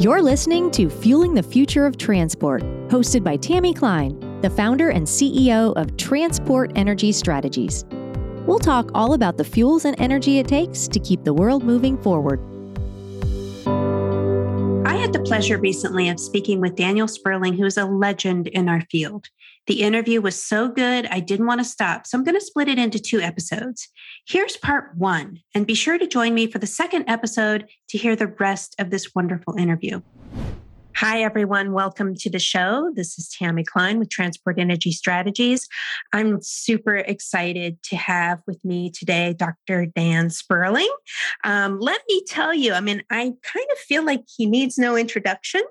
You're listening to Fueling the Future of Transport, hosted by Tammy Klein, the founder and CEO of Transport Energy Strategies. We'll talk all about the fuels and energy it takes to keep the world moving forward. I had the pleasure recently of speaking with Daniel Sperling, who is a legend in our field. The interview was so good, I didn't want to stop. So I'm going to split it into two episodes. Here's part one, and be sure to join me for the second episode to hear the rest of this wonderful interview. Hi, everyone. Welcome to the show. This is Tammy Klein with Transport Energy Strategies. I'm super excited to have with me today Dr. Dan Sperling. Um, let me tell you, I mean, I kind of feel like he needs no introduction,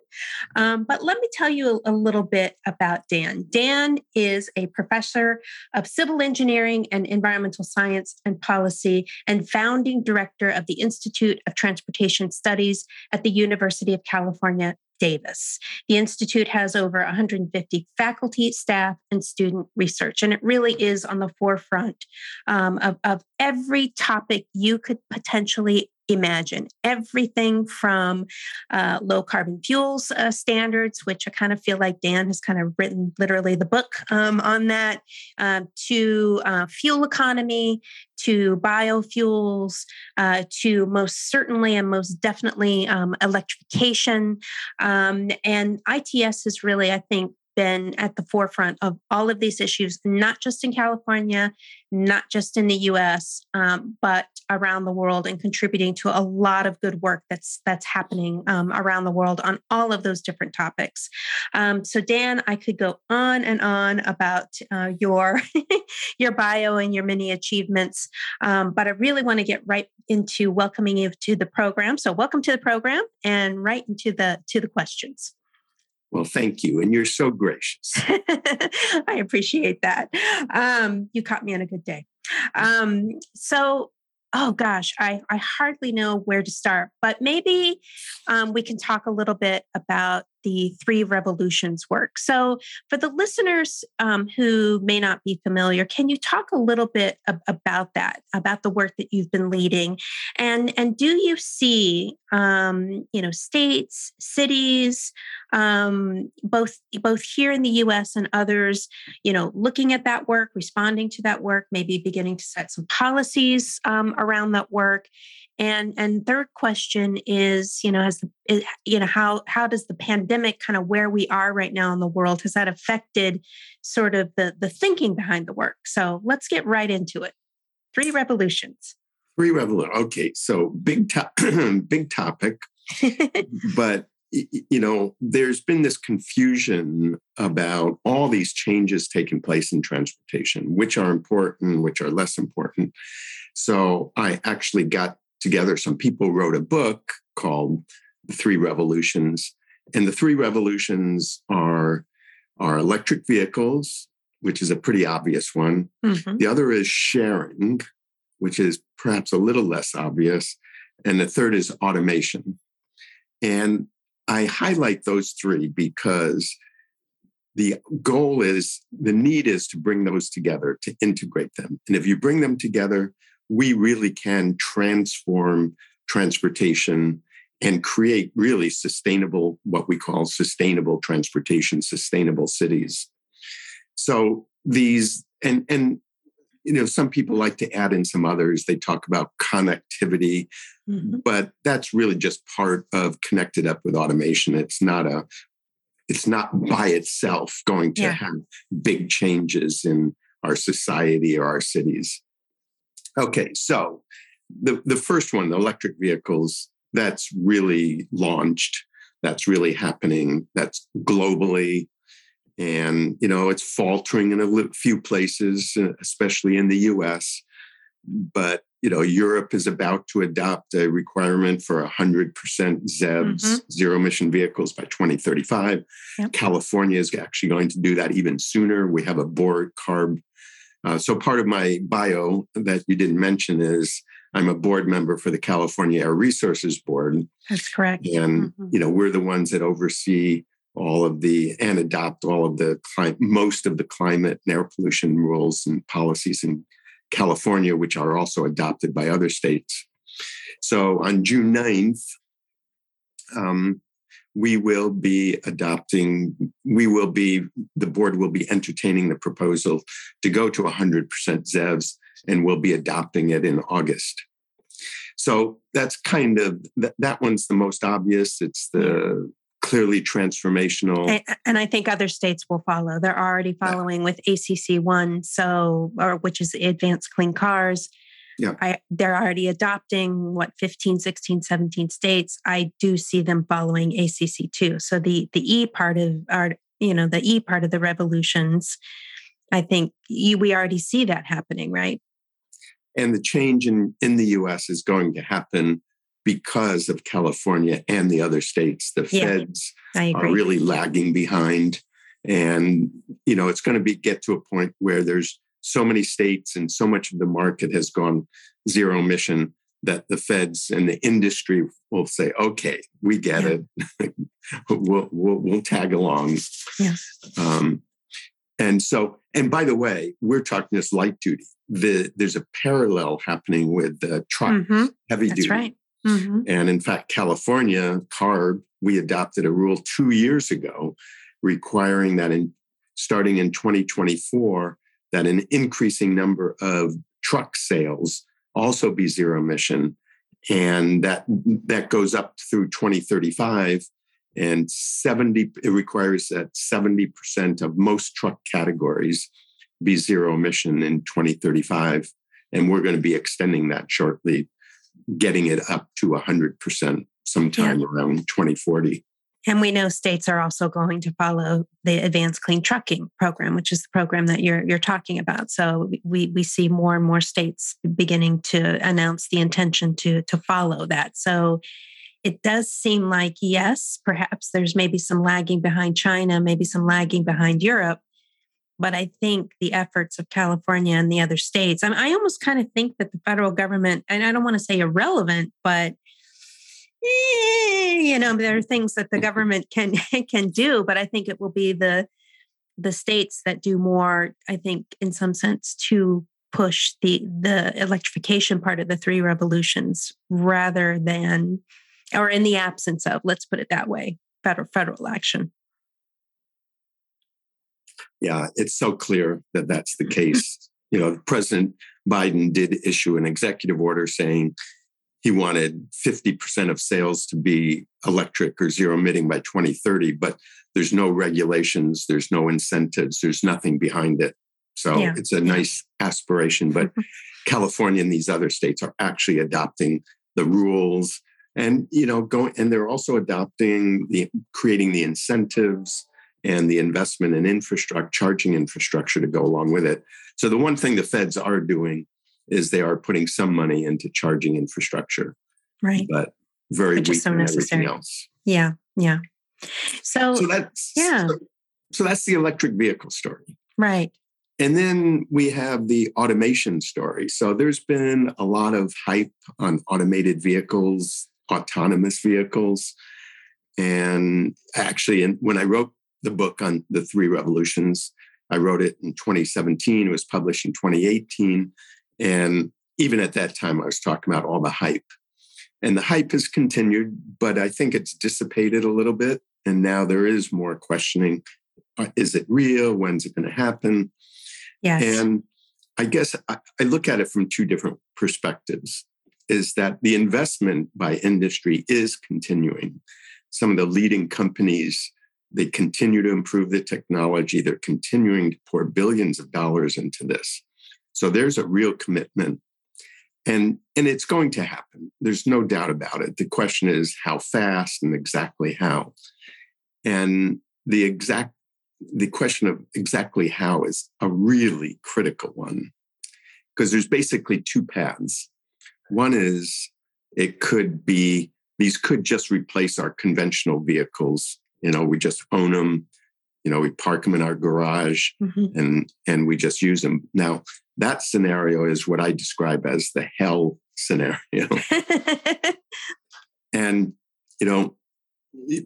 um, but let me tell you a, a little bit about Dan. Dan is a professor of civil engineering and environmental science and policy and founding director of the Institute of Transportation Studies at the University of California Davis. The Institute has over 150 faculty, staff, and student research, and it really is on the forefront um, of, of every topic you could potentially imagine everything from uh, low carbon fuels uh, standards, which I kind of feel like Dan has kind of written literally the book um, on that, uh, to uh, fuel economy, to biofuels, uh, to most certainly and most definitely um, electrification. Um, and ITS is really, I think, been at the forefront of all of these issues, not just in California, not just in the U.S., um, but around the world, and contributing to a lot of good work that's that's happening um, around the world on all of those different topics. Um, so, Dan, I could go on and on about uh, your your bio and your many achievements, um, but I really want to get right into welcoming you to the program. So, welcome to the program, and right into the to the questions. Well, thank you. And you're so gracious. I appreciate that. Um, you caught me on a good day. Um, so, oh gosh, I, I hardly know where to start, but maybe um, we can talk a little bit about the three revolutions work. So, for the listeners um, who may not be familiar, can you talk a little bit ab- about that, about the work that you've been leading, and and do you see, um, you know, states, cities, um, both both here in the U.S. and others, you know, looking at that work, responding to that work, maybe beginning to set some policies um, around that work, and and third question is, you know, has the you know how how does the pandemic kind of where we are right now in the world has that affected sort of the the thinking behind the work? So let's get right into it. Three revolutions. Three revolutions. Okay, so big top big topic, but you know, there's been this confusion about all these changes taking place in transportation, which are important, which are less important. So I actually got together, some people wrote a book called The Three Revolutions. And the three revolutions are, are electric vehicles, which is a pretty obvious one. Mm-hmm. The other is sharing, which is perhaps a little less obvious. And the third is automation. And I highlight those three because the goal is the need is to bring those together, to integrate them. And if you bring them together, we really can transform transportation and create really sustainable, what we call sustainable transportation, sustainable cities. So these, and, and, you know, some people like to add in some others. They talk about connectivity, mm-hmm. but that's really just part of connected up with automation. It's not a, it's not by itself going to yeah. have big changes in our society or our cities. Okay, so the, the first one, the electric vehicles, that's really launched. That's really happening. That's globally. And, you know, it's faltering in a few places, uh, especially in the US. But, you know, Europe is about to adopt a requirement for 100% ZEVs, mm-hmm. zero emission vehicles by 2035. Yep. California is actually going to do that even sooner. We have a board CARB uh, so part of my bio that you didn't mention is I'm a board member for the California Air Resources Board. That's correct. And mm-hmm. you know we're the ones that oversee all of the and adopt all of the most of the climate and air pollution rules and policies in California, which are also adopted by other states. So on June 9th, um, we will be adopting, we will be, the board will be entertaining the proposal to go to 100% ZEVs and we'll be adopting it in August. So that's kind of, that, that one's the most obvious. It's the clearly transformational. And, and, I think other states will follow. They're already following yeah. with ACC one, so or which is advanced clean cars. Yeah. I, they're already adopting what 15, 16, 17 states. I do see them following ACC two. So the the E part of our, you know, the E part of the revolutions, I think we already see that happening, right? And the change in, in the US is going to happen because of California and the other states. The yeah, feds are really lagging behind. And, you know, it's going to be get to a point where there's so many states and so much of the market has gone zero emission that the feds and the industry will say, okay, we get yeah. it. we'll, we'll, we'll, tag along. Yes. Um, and so, and by the way, we're talking this light duty. The, there's a parallel happening with the truck, mm-hmm. heavy That's duty. Right. Mm-hmm. And in fact, California, CARB, we adopted a rule two years ago requiring that in starting in 2024, that an increasing number of truck sales also be zero emission. And that that goes up through 2035. And 70 it requires that 70% of most truck categories be zero emission in 2035. And we're going to be extending that shortly getting it up to 100% sometime yeah. around 2040. And we know states are also going to follow the Advanced Clean Trucking program, which is the program that you're you're talking about. So we we see more and more states beginning to announce the intention to to follow that. So it does seem like yes, perhaps there's maybe some lagging behind China, maybe some lagging behind Europe, but I think the efforts of California and the other states, I, mean, I almost kind of think that the federal government, and I don't want to say irrelevant, but eh, you know, there are things that the government can can do, but I think it will be the the states that do more. I think, in some sense, to push the the electrification part of the three revolutions rather than, or in the absence of, let's put it that way, federal federal action yeah, it's so clear that that's the case. you know, President Biden did issue an executive order saying he wanted 50% of sales to be electric or zero emitting by 2030, but there's no regulations, there's no incentives, there's nothing behind it. So yeah. it's a nice aspiration. But California and these other states are actually adopting the rules and you know going and they're also adopting the creating the incentives and the investment in infrastructure, charging infrastructure to go along with it. So the one thing the feds are doing is they are putting some money into charging infrastructure, right? But very Which weak so necessary. else. Yeah, yeah. So, so that's yeah. So, so that's the electric vehicle story, right? And then we have the automation story. So there's been a lot of hype on automated vehicles, autonomous vehicles. And actually, when I wrote the book on the three revolutions. I wrote it in 2017. It was published in 2018. And even at that time, I was talking about all the hype. And the hype has continued, but I think it's dissipated a little bit. And now there is more questioning uh, is it real? When's it going to happen? Yes. And I guess I, I look at it from two different perspectives is that the investment by industry is continuing. Some of the leading companies they continue to improve the technology. They're continuing to pour billions of dollars into this. So there's a real commitment. And, and it's going to happen. There's no doubt about it. The question is how fast and exactly how. And the exact the question of exactly how is a really critical one because there's basically two paths. One is it could be these could just replace our conventional vehicles you know we just own them you know we park them in our garage mm-hmm. and and we just use them now that scenario is what i describe as the hell scenario and you know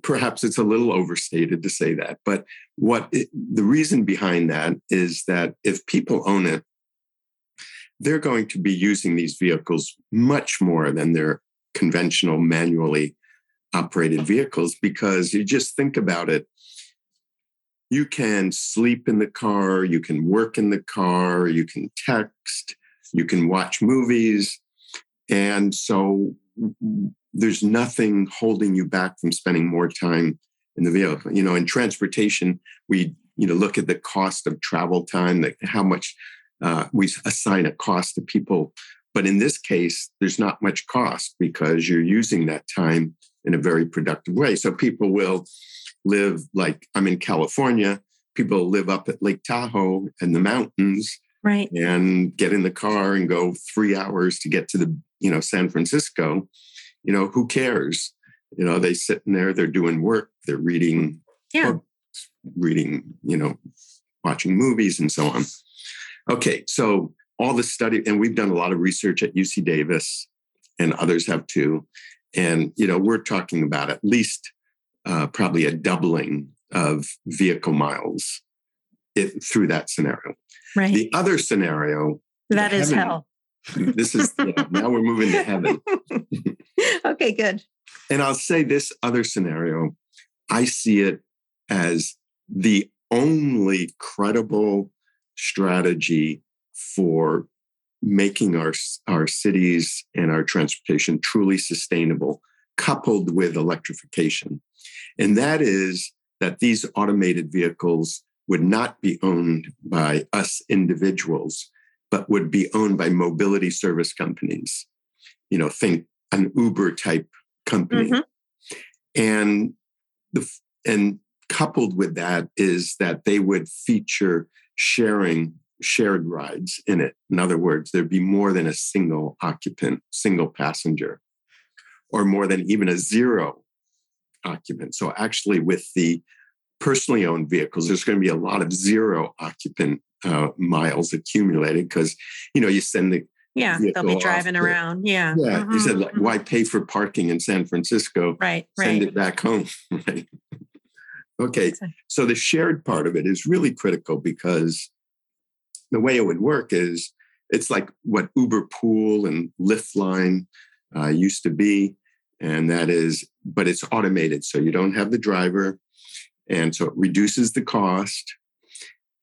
perhaps it's a little overstated to say that but what it, the reason behind that is that if people own it they're going to be using these vehicles much more than their conventional manually operated vehicles because you just think about it. You can sleep in the car, you can work in the car, you can text, you can watch movies. And so there's nothing holding you back from spending more time in the vehicle. You know, in transportation, we you know look at the cost of travel time, like how much uh, we assign a cost to people. But in this case, there's not much cost because you're using that time in a very productive way. So people will live like I'm in California. People live up at Lake Tahoe and the mountains, right? And get in the car and go three hours to get to the you know San Francisco. You know who cares? You know they sitting there, they're doing work, they're reading, yeah, books, reading, you know, watching movies and so on. Okay, so all the study, and we've done a lot of research at UC Davis, and others have too. And you know, we're talking about at least uh, probably a doubling of vehicle miles it, through that scenario. Right. The other scenario that is heaven, hell. this is yeah, now we're moving to heaven. okay, good. And I'll say this other scenario, I see it as the only credible strategy for making our, our cities and our transportation truly sustainable, coupled with electrification. And that is that these automated vehicles would not be owned by us individuals, but would be owned by mobility service companies. You know, think an Uber type company. Mm-hmm. And the and coupled with that is that they would feature sharing shared rides in it. In other words, there'd be more than a single occupant, single passenger, or more than even a zero occupant. So, actually, with the personally owned vehicles, there's going to be a lot of zero occupant uh, miles accumulated because, you know, you send the yeah, they'll be driving around. Yeah. Yeah. Mm-hmm. You said, like, why pay for parking in San Francisco? Right. Send right. it back home. Right. Okay. So the shared part of it is really critical because the way it would work is it's like what Uber Pool and Lyft Line uh, used to be. And that is, but it's automated. So you don't have the driver. And so it reduces the cost.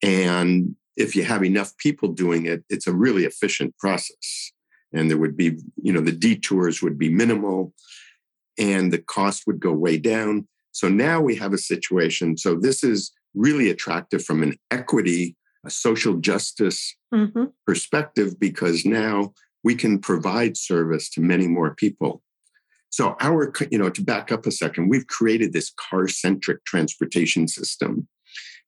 And if you have enough people doing it, it's a really efficient process. And there would be, you know, the detours would be minimal and the cost would go way down. So now we have a situation. So this is really attractive from an equity, a social justice mm-hmm. perspective, because now we can provide service to many more people. So our, you know, to back up a second, we've created this car-centric transportation system.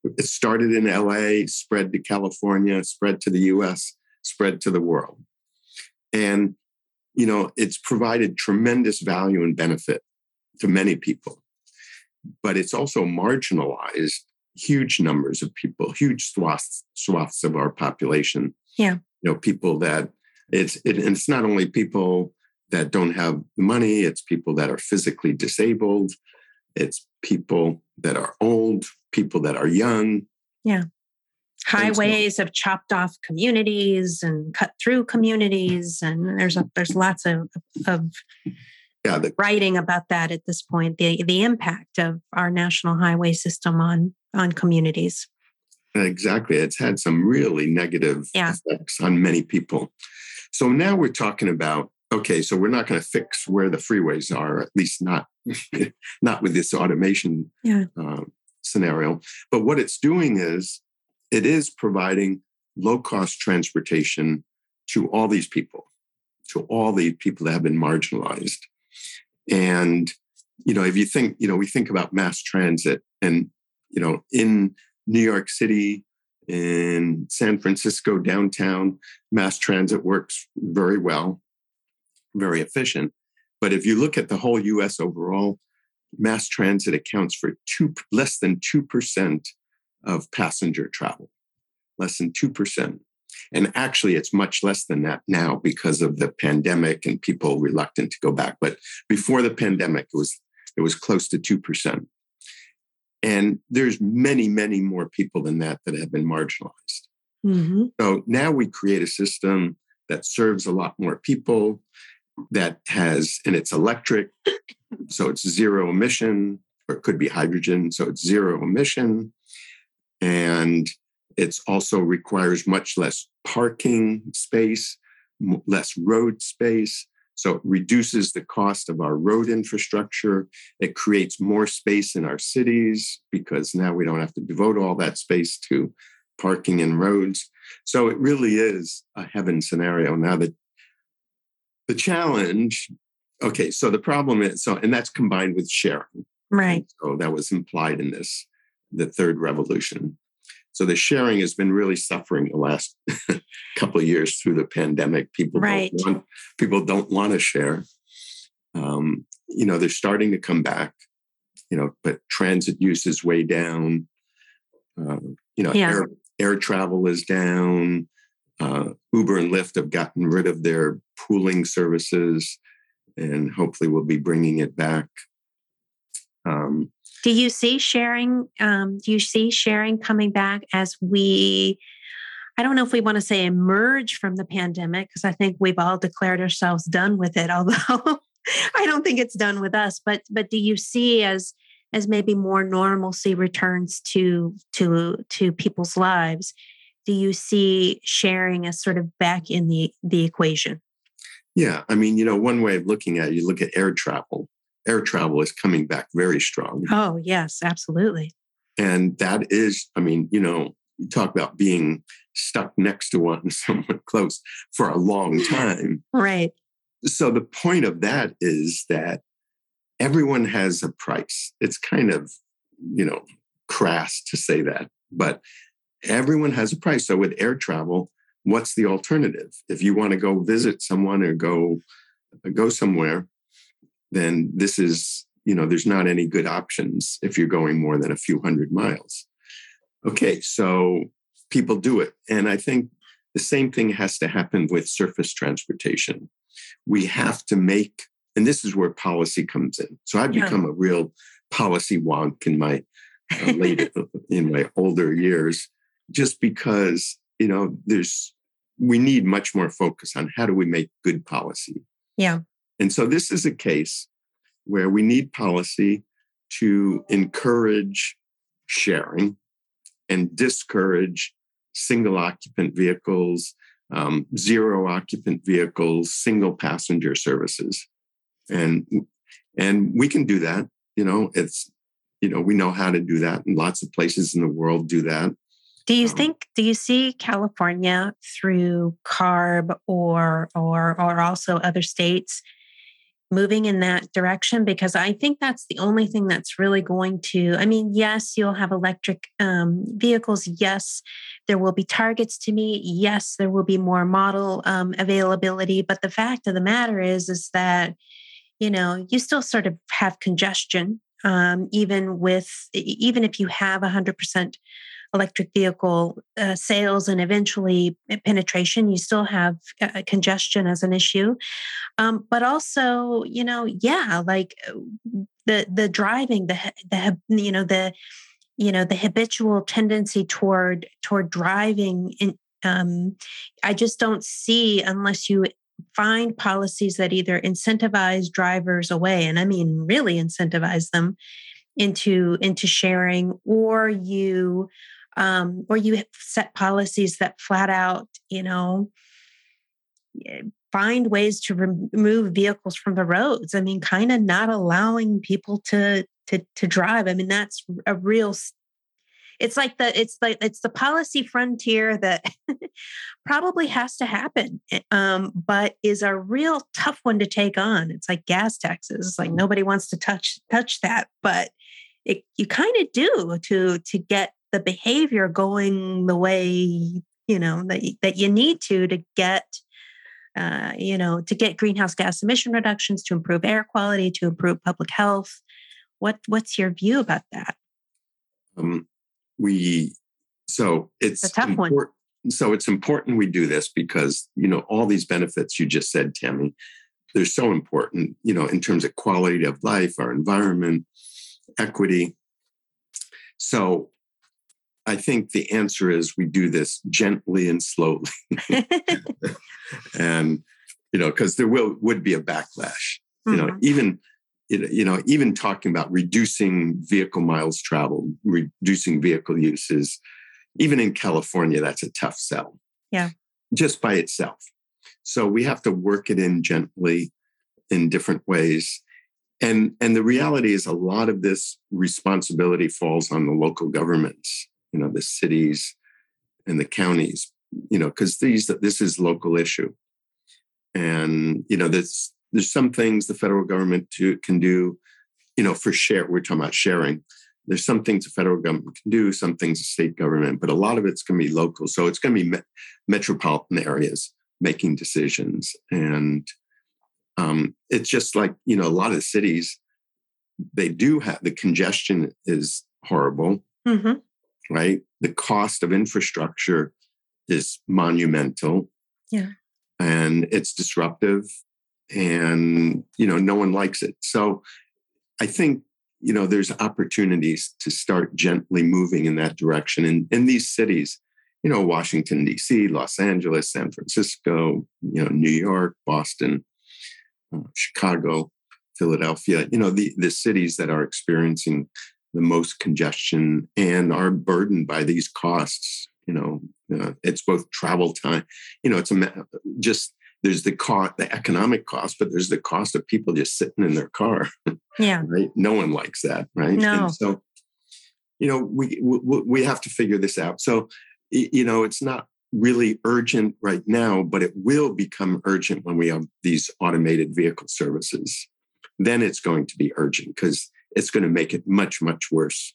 It started in LA, spread to California, spread to the US, spread to the world. And, you know, it's provided tremendous value and benefit to many people but it's also marginalized huge numbers of people, huge swaths swaths of our population. Yeah, you know, people that it's it, and it's not only people that don't have money; it's people that are physically disabled, it's people that are old, people that are young. Yeah. Highways so, have chopped off communities and cut through communities, and there's a, there's lots of of yeah, the, writing about that at this point the the impact of our national highway system on on communities. Exactly. It's had some really negative yeah. effects on many people. So now we're talking about okay so we're not going to fix where the freeways are at least not not with this automation yeah. uh, scenario. But what it's doing is it is providing low cost transportation to all these people to all the people that have been marginalized. And, you know, if you think, you know, we think about mass transit and, you know, in New York City, in San Francisco downtown, mass transit works very well, very efficient. But if you look at the whole US overall, mass transit accounts for two, less than 2% of passenger travel, less than 2%. And actually, it's much less than that now because of the pandemic and people reluctant to go back. But before the pandemic, it was it was close to two percent. And there's many, many more people than that that have been marginalized. Mm-hmm. So now we create a system that serves a lot more people, that has, and it's electric, so it's zero emission, or it could be hydrogen. So it's zero emission. And it also requires much less parking space, less road space. So it reduces the cost of our road infrastructure. It creates more space in our cities because now we don't have to devote all that space to parking and roads. So it really is a heaven scenario. Now that the challenge, okay, so the problem is so, and that's combined with sharing. Right. So that was implied in this, the third revolution. So the sharing has been really suffering the last couple of years through the pandemic. People right. don't want, people don't want to share. Um, you know, they're starting to come back. You know, but transit use is way down. Uh, you know, yeah. air, air travel is down. Uh, Uber and Lyft have gotten rid of their pooling services, and hopefully, we'll be bringing it back. Um, do you see sharing? Um, do you see sharing coming back as we? I don't know if we want to say emerge from the pandemic because I think we've all declared ourselves done with it. Although I don't think it's done with us, but but do you see as as maybe more normalcy returns to to to people's lives? Do you see sharing as sort of back in the the equation? Yeah, I mean, you know, one way of looking at it, you look at air travel air travel is coming back very strong. Oh, yes, absolutely. And that is, I mean, you know, you talk about being stuck next to one, someone close for a long time. right. So the point of that is that everyone has a price. It's kind of, you know, crass to say that, but everyone has a price. So with air travel, what's the alternative? If you want to go visit someone or go go somewhere, then this is, you know, there's not any good options if you're going more than a few hundred miles. Okay, so people do it. And I think the same thing has to happen with surface transportation. We have to make, and this is where policy comes in. So I've yeah. become a real policy wonk in my uh, later, in my older years, just because, you know, there's, we need much more focus on how do we make good policy. Yeah. And so this is a case where we need policy to encourage sharing and discourage single occupant vehicles, um, zero occupant vehicles, single passenger services. And, and we can do that. You know, it's, you know, we know how to do that. And lots of places in the world do that. Do you um, think? Do you see California through CARB or or or also other states moving in that direction because I think that's the only thing that's really going to. I mean, yes, you'll have electric um, vehicles. Yes, there will be targets to meet. Yes, there will be more model um, availability. But the fact of the matter is, is that you know you still sort of have congestion, um, even with even if you have a hundred percent electric vehicle uh, sales and eventually penetration, you still have uh, congestion as an issue. Um, but also, you know, yeah, like uh, the the driving, the the you know the you know the habitual tendency toward toward driving in um, i just don't see unless you find policies that either incentivize drivers away and i mean really incentivize them into into sharing or you um, or you set policies that flat out, you know, find ways to remove vehicles from the roads. I mean, kind of not allowing people to to to drive. I mean, that's a real. It's like the it's like it's the policy frontier that probably has to happen, eh, um, but is a real tough one to take on. It's like gas taxes. Like nobody wants to touch touch that, but it, you kind of do to to get the behavior going the way you know that that you need to to get uh, you know to get greenhouse gas emission reductions to improve air quality to improve public health. What what's your view about that? Um, we so it's, a tough one. so it's important we do this because you know all these benefits you just said tammy they're so important you know in terms of quality of life our environment equity. So I think the answer is we do this gently and slowly. and, you know, because there will would be a backlash. Mm-hmm. You know, mm-hmm. even you know, even talking about reducing vehicle miles traveled, reducing vehicle uses, even in California, that's a tough sell. Yeah. Just by itself. So we have to work it in gently in different ways. And, and the reality is a lot of this responsibility falls on the local governments, you know, the cities and the counties, you know, because these this is local issue. And, you know, there's there's some things the federal government to, can do, you know, for share. We're talking about sharing. There's some things the federal government can do, some things the state government, but a lot of it's going to be local. So it's going to be me- metropolitan areas making decisions. And um, it's just like, you know, a lot of cities, they do have the congestion is horrible, mm-hmm. Right? The cost of infrastructure is monumental. Yeah. And it's disruptive and, you know, no one likes it. So I think, you know, there's opportunities to start gently moving in that direction. And in these cities, you know, Washington, D.C., Los Angeles, San Francisco, you know, New York, Boston, uh, Chicago, Philadelphia, you know, the, the cities that are experiencing the most congestion and are burdened by these costs. You know, uh, it's both travel time, you know, it's a, just there's the cost, the economic cost, but there's the cost of people just sitting in their car. Yeah. right. No one likes that. Right. No. And so, you know, we, we, we have to figure this out. So, you know, it's not really urgent right now, but it will become urgent when we have these automated vehicle services. Then it's going to be urgent because it's going to make it much, much worse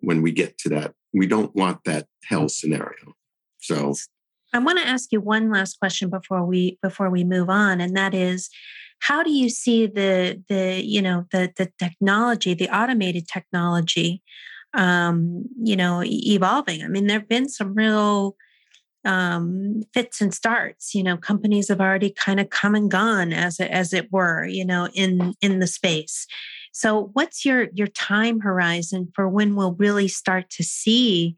when we get to that. We don't want that hell scenario. So I want to ask you one last question before we before we move on, and that is, how do you see the the you know the the technology, the automated technology, um, you know, evolving? I mean, there have been some real um, fits and starts. You know, companies have already kind of come and gone, as it, as it were, you know, in in the space. So, what's your your time horizon for when we'll really start to see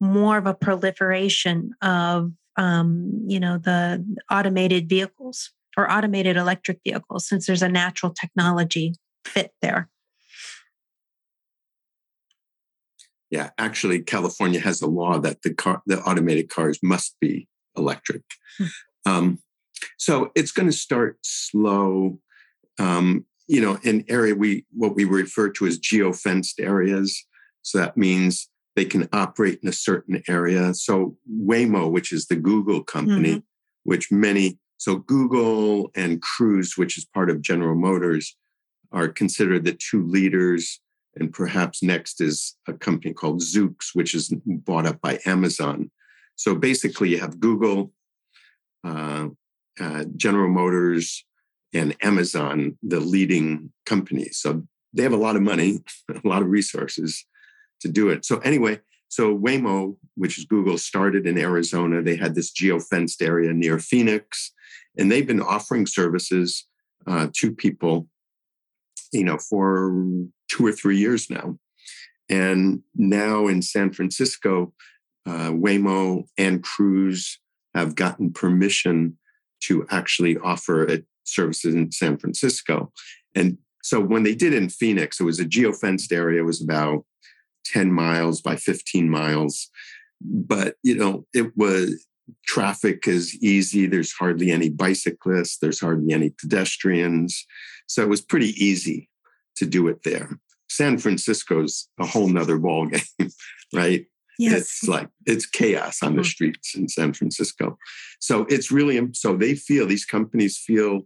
more of a proliferation of um, you know the automated vehicles or automated electric vehicles since there's a natural technology fit there yeah actually california has a law that the car the automated cars must be electric hmm. um, so it's going to start slow um, you know in area we what we refer to as geofenced areas so that means they can operate in a certain area. So Waymo, which is the Google company, mm-hmm. which many so Google and Cruise, which is part of General Motors, are considered the two leaders. And perhaps next is a company called Zoox, which is bought up by Amazon. So basically, you have Google, uh, uh, General Motors, and Amazon, the leading companies. So they have a lot of money, a lot of resources, to do it. So anyway, so Waymo, which is Google, started in Arizona. They had this geofenced area near Phoenix, and they've been offering services uh, to people, you know, for two or three years now. And now in San Francisco, uh, Waymo and Cruise have gotten permission to actually offer it services in San Francisco. And so when they did in Phoenix, it was a geofenced area. It was about 10 miles by 15 miles. But, you know, it was traffic is easy. There's hardly any bicyclists, there's hardly any pedestrians. So it was pretty easy to do it there. San Francisco's a whole nother ballgame, right? Yes. It's like it's chaos on the mm-hmm. streets in San Francisco. So it's really so they feel these companies feel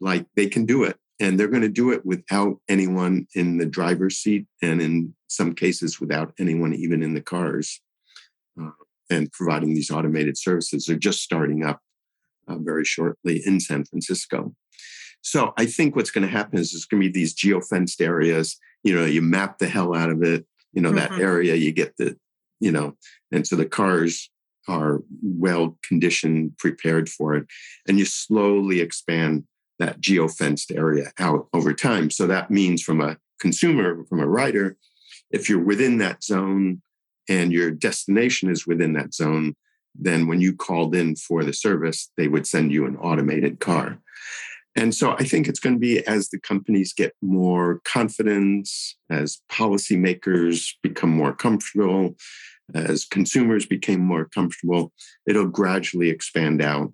like they can do it and they're going to do it without anyone in the driver's seat and in some cases without anyone even in the cars uh, and providing these automated services they're just starting up uh, very shortly in san francisco so i think what's going to happen is there's going to be these geofenced areas you know you map the hell out of it you know mm-hmm. that area you get the you know and so the cars are well conditioned prepared for it and you slowly expand that geo-fenced area out over time. So that means from a consumer, from a rider, if you're within that zone and your destination is within that zone, then when you called in for the service, they would send you an automated car. and so I think it's going to be as the companies get more confidence, as policymakers become more comfortable, as consumers became more comfortable, it'll gradually expand out.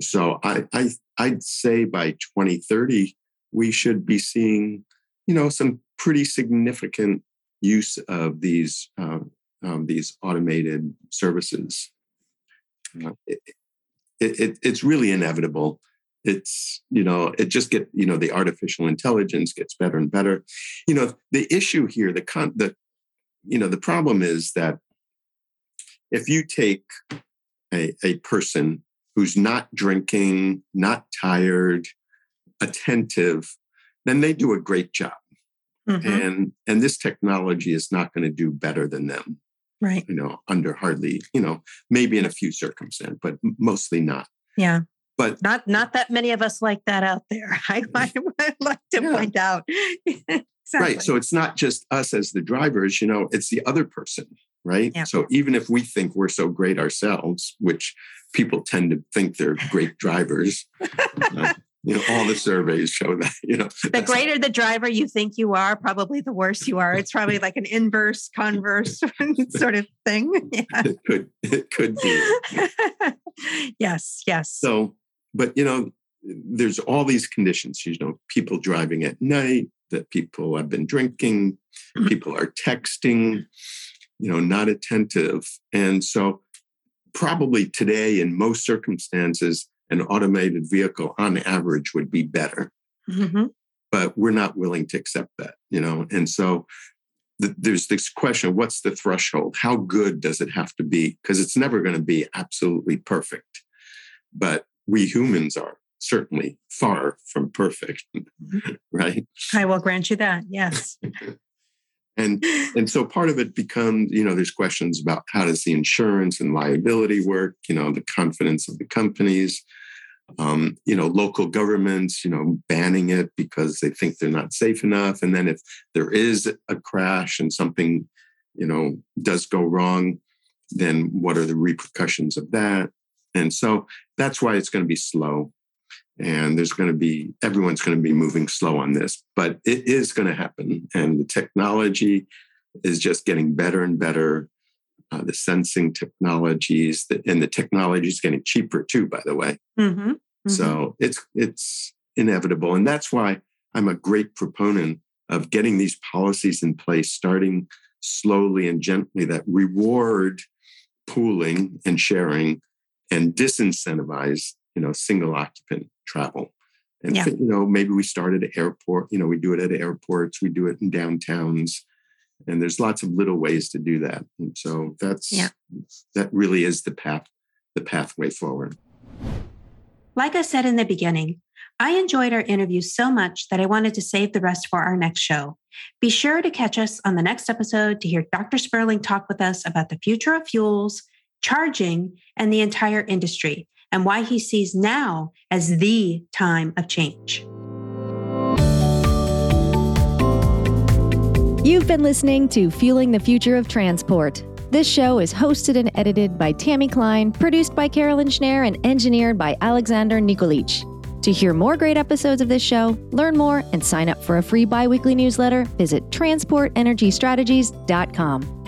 So I, I I'd say by 2030 we should be seeing, you know, some pretty significant use of these uh, um, these automated services. Uh, it, it, it's really inevitable. It's you know it just get you know the artificial intelligence gets better and better. You know the issue here, the con the you know the problem is that if you take a, a person who's not drinking, not tired, attentive, then they do a great job. Mm-hmm. And and this technology is not going to do better than them. Right. You know, under hardly, you know, maybe in a few circumstances, but mostly not. Yeah. But not not that many of us like that out there. I, I like to yeah. point out. exactly. Right. So it's not just us as the drivers, you know, it's the other person, right? Yeah. So even if we think we're so great ourselves, which people tend to think they're great drivers, uh, you know all the surveys show that you know the greater the driver you think you are probably the worse you are. It's probably like an inverse converse sort of thing. Yeah. it could it could be. Yes yes. So but you know there's all these conditions you know people driving at night that people have been drinking mm-hmm. people are texting you know not attentive. And so probably today in most circumstances an automated vehicle on average would be better. Mm-hmm. But we're not willing to accept that, you know? And so th- there's this question what's the threshold? How good does it have to be? Because it's never going to be absolutely perfect. But we humans are certainly far from perfect, mm-hmm. right? I will grant you that, yes. and and so part of it becomes you know there's questions about how does the insurance and liability work you know the confidence of the companies. Um, you know local governments you know banning it because they think they're not safe enough. And then if there is a crash and something you know does go wrong then what are the repercussions of that? And so that's why it's going to be slow and there's going to be everyone's going to be moving slow on this but it is going to happen and the technology is just getting better and better uh, the sensing technologies the, and the technology is getting cheaper too by the way mm-hmm. Mm-hmm. so it's it's inevitable and that's why i'm a great proponent of getting these policies in place starting slowly and gently that reward pooling and sharing and disincentivize you know single occupant travel. And yeah. you know, maybe we start at an airport. You know, we do it at airports. We do it in downtowns, and there's lots of little ways to do that. And so that's yeah. that really is the path, the pathway forward. Like I said in the beginning, I enjoyed our interview so much that I wanted to save the rest for our next show. Be sure to catch us on the next episode to hear Dr. Sperling talk with us about the future of fuels, charging, and the entire industry and why he sees now as the time of change. You've been listening to Fueling the Future of Transport. This show is hosted and edited by Tammy Klein, produced by Carolyn Schneer, and engineered by Alexander Nikolic. To hear more great episodes of this show, learn more, and sign up for a free biweekly newsletter, visit transportenergystrategies.com.